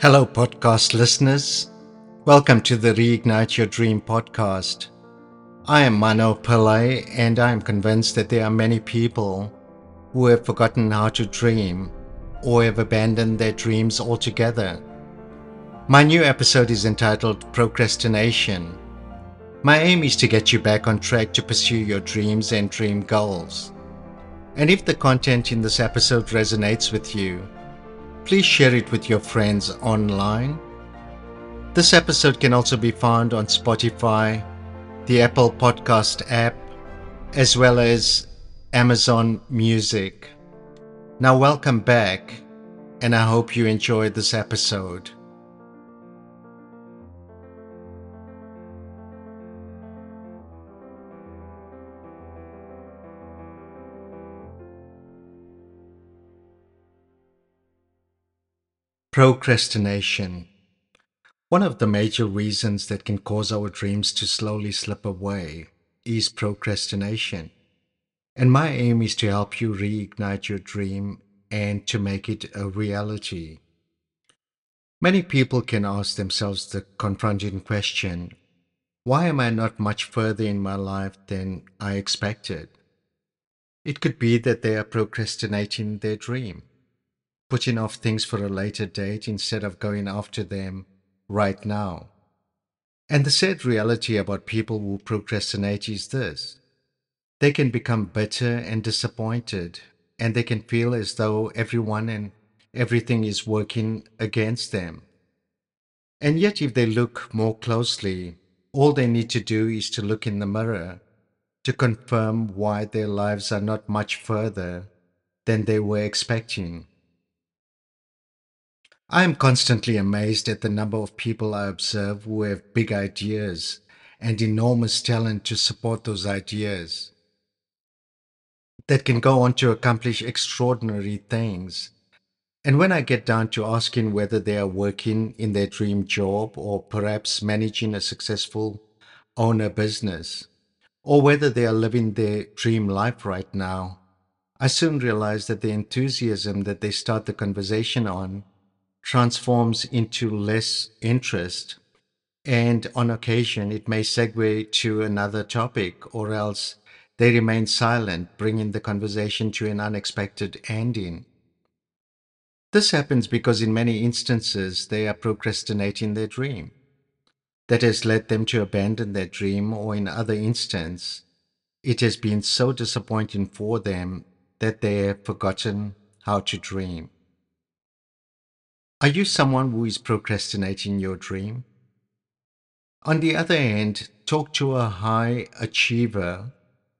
Hello, podcast listeners. Welcome to the Reignite Your Dream podcast. I am Mano Pillai, and I am convinced that there are many people who have forgotten how to dream or have abandoned their dreams altogether. My new episode is entitled Procrastination. My aim is to get you back on track to pursue your dreams and dream goals. And if the content in this episode resonates with you, please share it with your friends online. This episode can also be found on Spotify, the Apple Podcast app, as well as Amazon Music. Now, welcome back, and I hope you enjoyed this episode. Procrastination. One of the major reasons that can cause our dreams to slowly slip away is procrastination. And my aim is to help you reignite your dream and to make it a reality. Many people can ask themselves the confronting question why am I not much further in my life than I expected? It could be that they are procrastinating their dream putting off things for a later date instead of going after them right now. And the sad reality about people who procrastinate is this they can become bitter and disappointed, and they can feel as though everyone and everything is working against them. And yet, if they look more closely, all they need to do is to look in the mirror to confirm why their lives are not much further than they were expecting. I am constantly amazed at the number of people I observe who have big ideas and enormous talent to support those ideas that can go on to accomplish extraordinary things. And when I get down to asking whether they are working in their dream job or perhaps managing a successful owner business, or whether they are living their dream life right now, I soon realize that the enthusiasm that they start the conversation on transforms into less interest. And on occasion, it may segue to another topic, or else they remain silent, bringing the conversation to an unexpected ending. This happens because, in many instances, they are procrastinating their dream. That has led them to abandon their dream, or in other instances, it has been so disappointing for them that they have forgotten how to dream. Are you someone who is procrastinating your dream? On the other hand, talk to a high achiever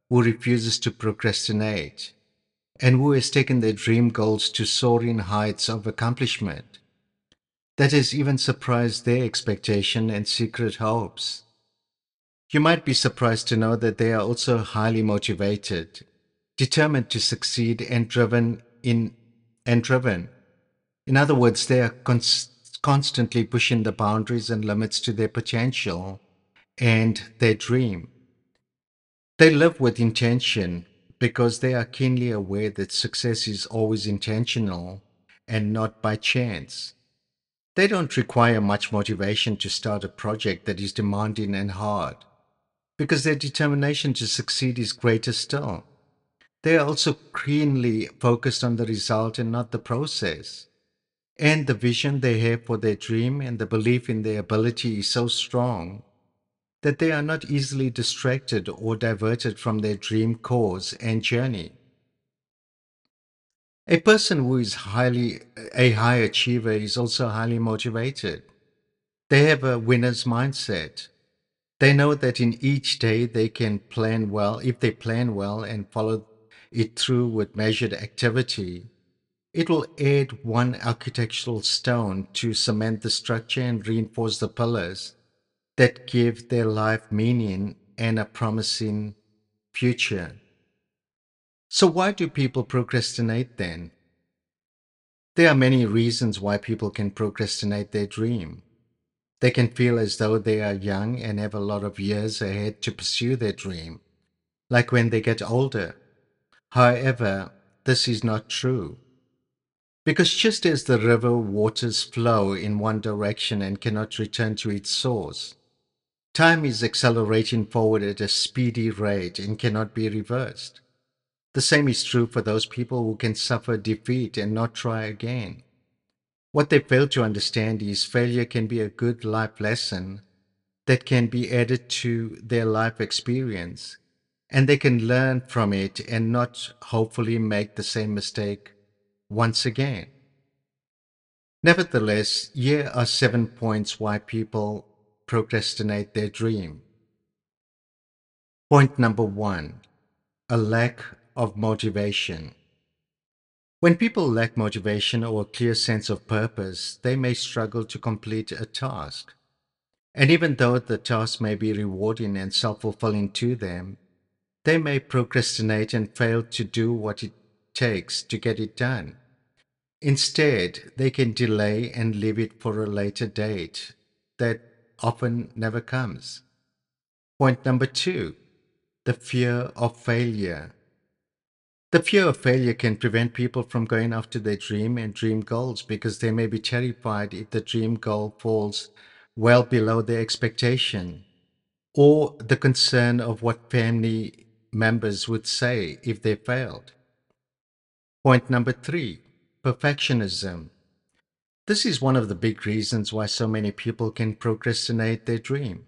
who refuses to procrastinate and who has taken their dream goals to soaring heights of accomplishment that has even surprised their expectation and secret hopes. You might be surprised to know that they are also highly motivated, determined to succeed and driven in and driven in other words, they are constantly pushing the boundaries and limits to their potential and their dream. They live with intention because they are keenly aware that success is always intentional and not by chance. They don't require much motivation to start a project that is demanding and hard because their determination to succeed is greater still. They are also keenly focused on the result and not the process. And the vision they have for their dream and the belief in their ability is so strong that they are not easily distracted or diverted from their dream cause and journey. A person who is highly a high achiever is also highly motivated. They have a winner's mindset. They know that in each day they can plan well if they plan well and follow it through with measured activity it will add one architectural stone to cement the structure and reinforce the pillars that give their life meaning and a promising future. So, why do people procrastinate then? There are many reasons why people can procrastinate their dream. They can feel as though they are young and have a lot of years ahead to pursue their dream, like when they get older. However, this is not true. Because just as the river waters flow in one direction and cannot return to its source, time is accelerating forward at a speedy rate and cannot be reversed. The same is true for those people who can suffer defeat and not try again. What they fail to understand is failure can be a good life lesson that can be added to their life experience, and they can learn from it and not hopefully make the same mistake once again. Nevertheless, here are seven points why people procrastinate their dream. Point number one a lack of motivation. When people lack motivation or a clear sense of purpose, they may struggle to complete a task. And even though the task may be rewarding and self fulfilling to them, they may procrastinate and fail to do what it takes to get it done. Instead, they can delay and leave it for a later date that often never comes. Point number two the fear of failure. The fear of failure can prevent people from going after their dream and dream goals because they may be terrified if the dream goal falls well below their expectation, or the concern of what family members would say if they failed. Point number three perfectionism. This is one of the big reasons why so many people can procrastinate their dream.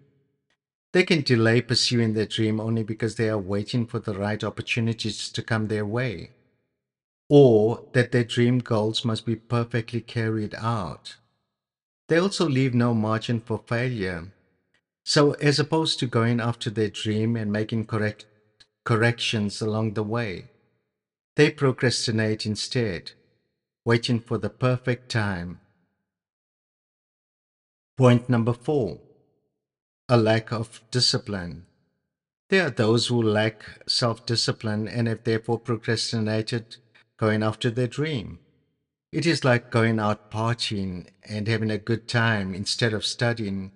They can delay pursuing their dream only because they are waiting for the right opportunities to come their way, or that their dream goals must be perfectly carried out. They also leave no margin for failure. So, as opposed to going after their dream and making correct corrections along the way, they procrastinate instead, waiting for the perfect time. Point number four a lack of discipline. There are those who lack self discipline and have therefore procrastinated going after their dream. It is like going out partying and having a good time instead of studying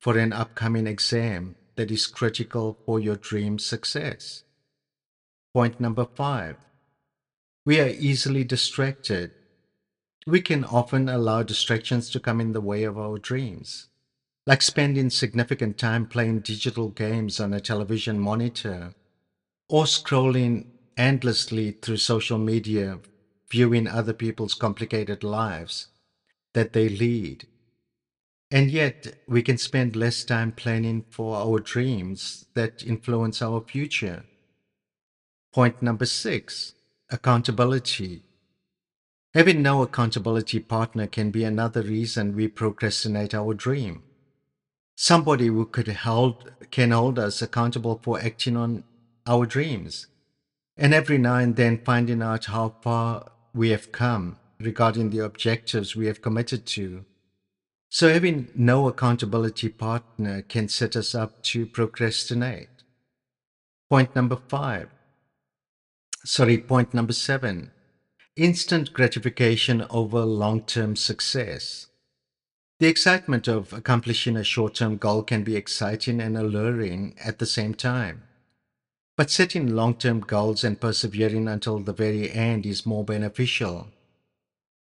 for an upcoming exam that is critical for your dream success. Point number five we are easily distracted. We can often allow distractions to come in the way of our dreams like spending significant time playing digital games on a television monitor or scrolling endlessly through social media, viewing other people's complicated lives that they lead. And yet, we can spend less time planning for our dreams that influence our future. Point number six accountability. Having no accountability partner can be another reason we procrastinate our dream. Somebody who could hold can hold us accountable for acting on our dreams. And every now and then finding out how far we have come regarding the objectives we have committed to. So having no accountability partner can set us up to procrastinate. Point number 5 sorry point number 7 instant gratification over long-term success the excitement of accomplishing a short term goal can be exciting and alluring at the same time. But setting long term goals and persevering until the very end is more beneficial.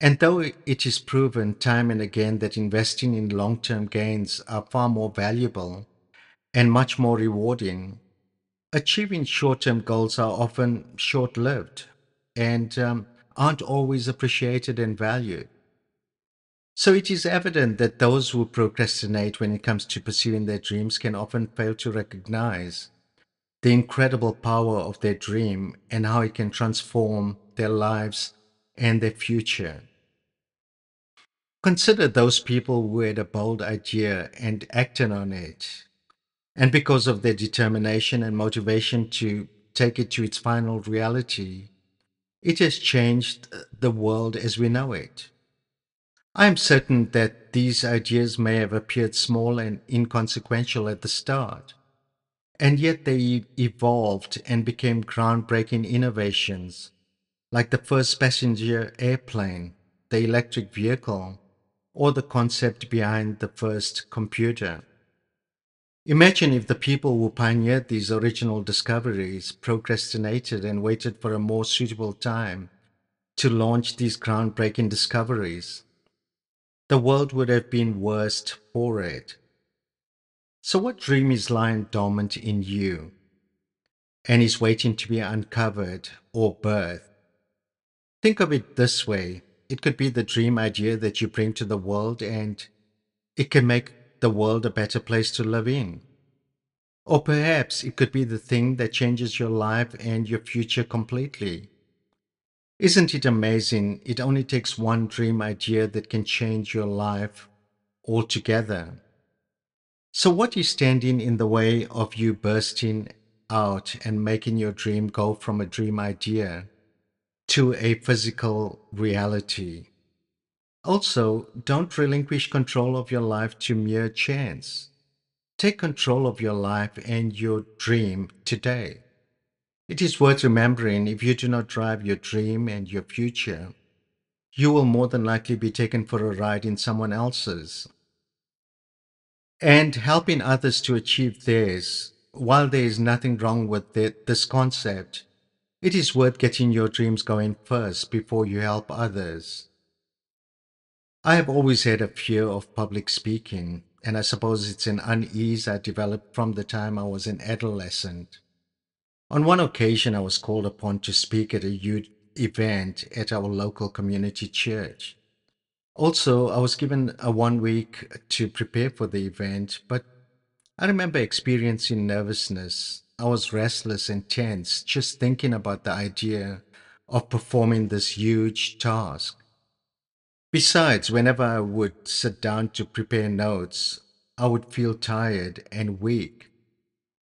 And though it is proven time and again that investing in long term gains are far more valuable and much more rewarding, achieving short term goals are often short lived and um, aren't always appreciated and valued. So it is evident that those who procrastinate when it comes to pursuing their dreams can often fail to recognize the incredible power of their dream and how it can transform their lives and their future. Consider those people who had a bold idea and acted on it. And because of their determination and motivation to take it to its final reality, it has changed uh, the world as we know it. I am certain that these ideas may have appeared small and inconsequential at the start, and yet they evolved and became groundbreaking innovations, like the first passenger airplane, the electric vehicle, or the concept behind the first computer. Imagine if the people who pioneered these original discoveries procrastinated and waited for a more suitable time to launch these groundbreaking discoveries, the world would have been worse for it. So, what dream is lying dormant in you and is waiting to be uncovered or birthed? Think of it this way it could be the dream idea that you bring to the world, and it can make the world a better place to live in. Or perhaps it could be the thing that changes your life and your future completely. Isn't it amazing? It only takes one dream idea that can change your life altogether. So, what is standing in the way of you bursting out and making your dream go from a dream idea to a physical reality? Also, don't relinquish control of your life to mere chance. Take control of your life and your dream today. It is worth remembering if you do not drive your dream and your future, you will more than likely be taken for a ride in someone else's. And helping others to achieve theirs, while there is nothing wrong with this concept, it is worth getting your dreams going first before you help others. I have always had a fear of public speaking, and I suppose it's an unease I developed from the time I was an adolescent. On one occasion, I was called upon to speak at a youth event at our local community church. Also, I was given a one week to prepare for the event, but I remember experiencing nervousness. I was restless and tense just thinking about the idea of performing this huge task. Besides, whenever I would sit down to prepare notes, I would feel tired and weak.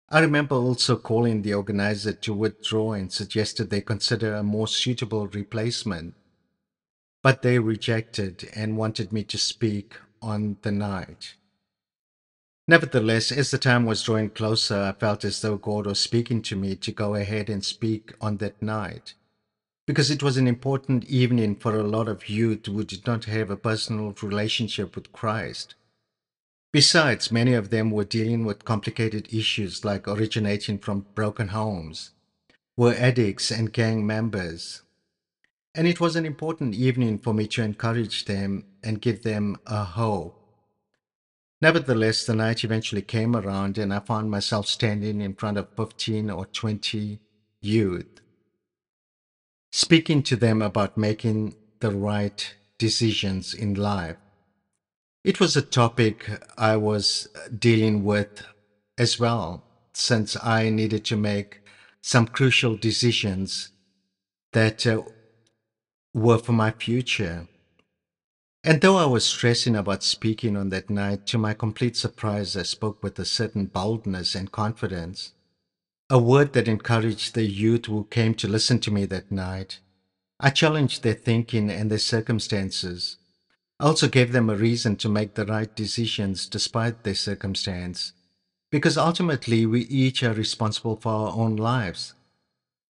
I remember also calling the organizer to withdraw and suggested they consider a more suitable replacement. But they rejected and wanted me to speak on the night. Nevertheless, as the time was drawing closer, I felt as though God was speaking to me to go ahead and speak on that night. Because it was an important evening for a lot of youth who did not have a personal relationship with Christ. Besides, many of them were dealing with complicated issues like originating from broken homes, were addicts and gang members. And it was an important evening for me to encourage them and give them a hope. Nevertheless, the night eventually came around and I found myself standing in front of 15 or 20 youth, speaking to them about making the right decisions in life. It was a topic I was dealing with as well, since I needed to make some crucial decisions that uh, were for my future. And though I was stressing about speaking on that night, to my complete surprise, I spoke with a certain boldness and confidence, a word that encouraged the youth who came to listen to me that night. I challenged their thinking and their circumstances I also gave them a reason to make the right decisions despite their circumstance, because ultimately we each are responsible for our own lives.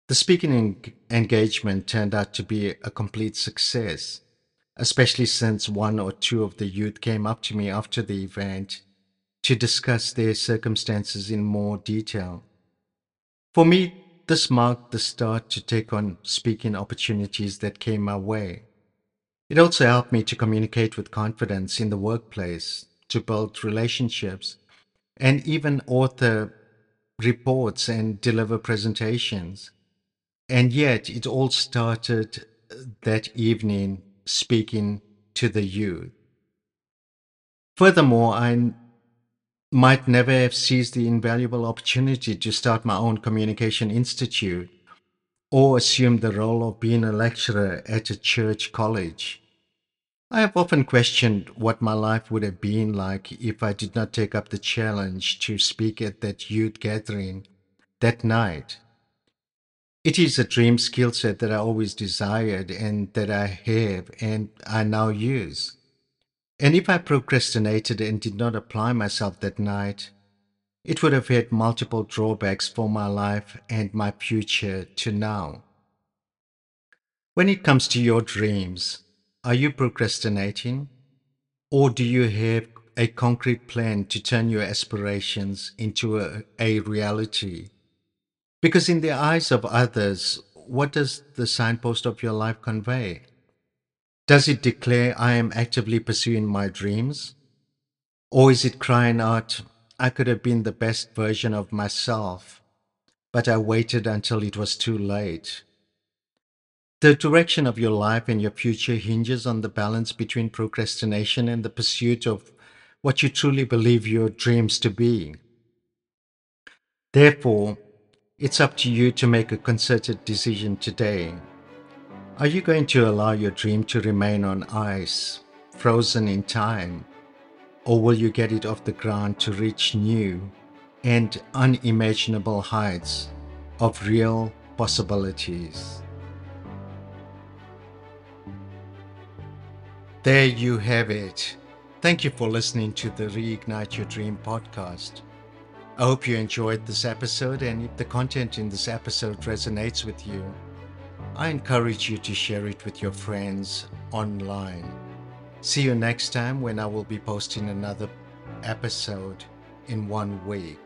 The speaking engagement turned out to be a complete success, especially since one or two of the youth came up to me after the event to discuss their circumstances in more detail. For me, this marked the start to take on speaking opportunities that came my way. It also helped me to communicate with confidence in the workplace, to build relationships, and even author reports and deliver presentations. And yet, it all started that evening speaking to the youth. Furthermore, I might never have seized the invaluable opportunity to start my own communication institute or assume the role of being a lecturer at a church college. I have often questioned what my life would have been like if I did not take up the challenge to speak at that youth gathering that night. It is a dream skill set that I always desired and that I have and I now use. And if I procrastinated and did not apply myself that night, it would have had multiple drawbacks for my life and my future to now. When it comes to your dreams, are you procrastinating? Or do you have a concrete plan to turn your aspirations into a, a reality? Because in the eyes of others, what does the signpost of your life convey? Does it declare I am actively pursuing my dreams? Or is it crying out, I could have been the best version of myself, but I waited until it was too late? The direction of your life and your future hinges on the balance between procrastination and the pursuit of what you truly believe your dreams to be. Therefore, it's up to you to make a concerted decision today. Are you going to allow your dream to remain on ice, frozen in time, or will you get it off the ground to reach new and unimaginable heights of real possibilities? There you have it. Thank you for listening to the Reignite Your Dream podcast. I hope you enjoyed this episode, and if the content in this episode resonates with you, I encourage you to share it with your friends online. See you next time when I will be posting another episode in one week.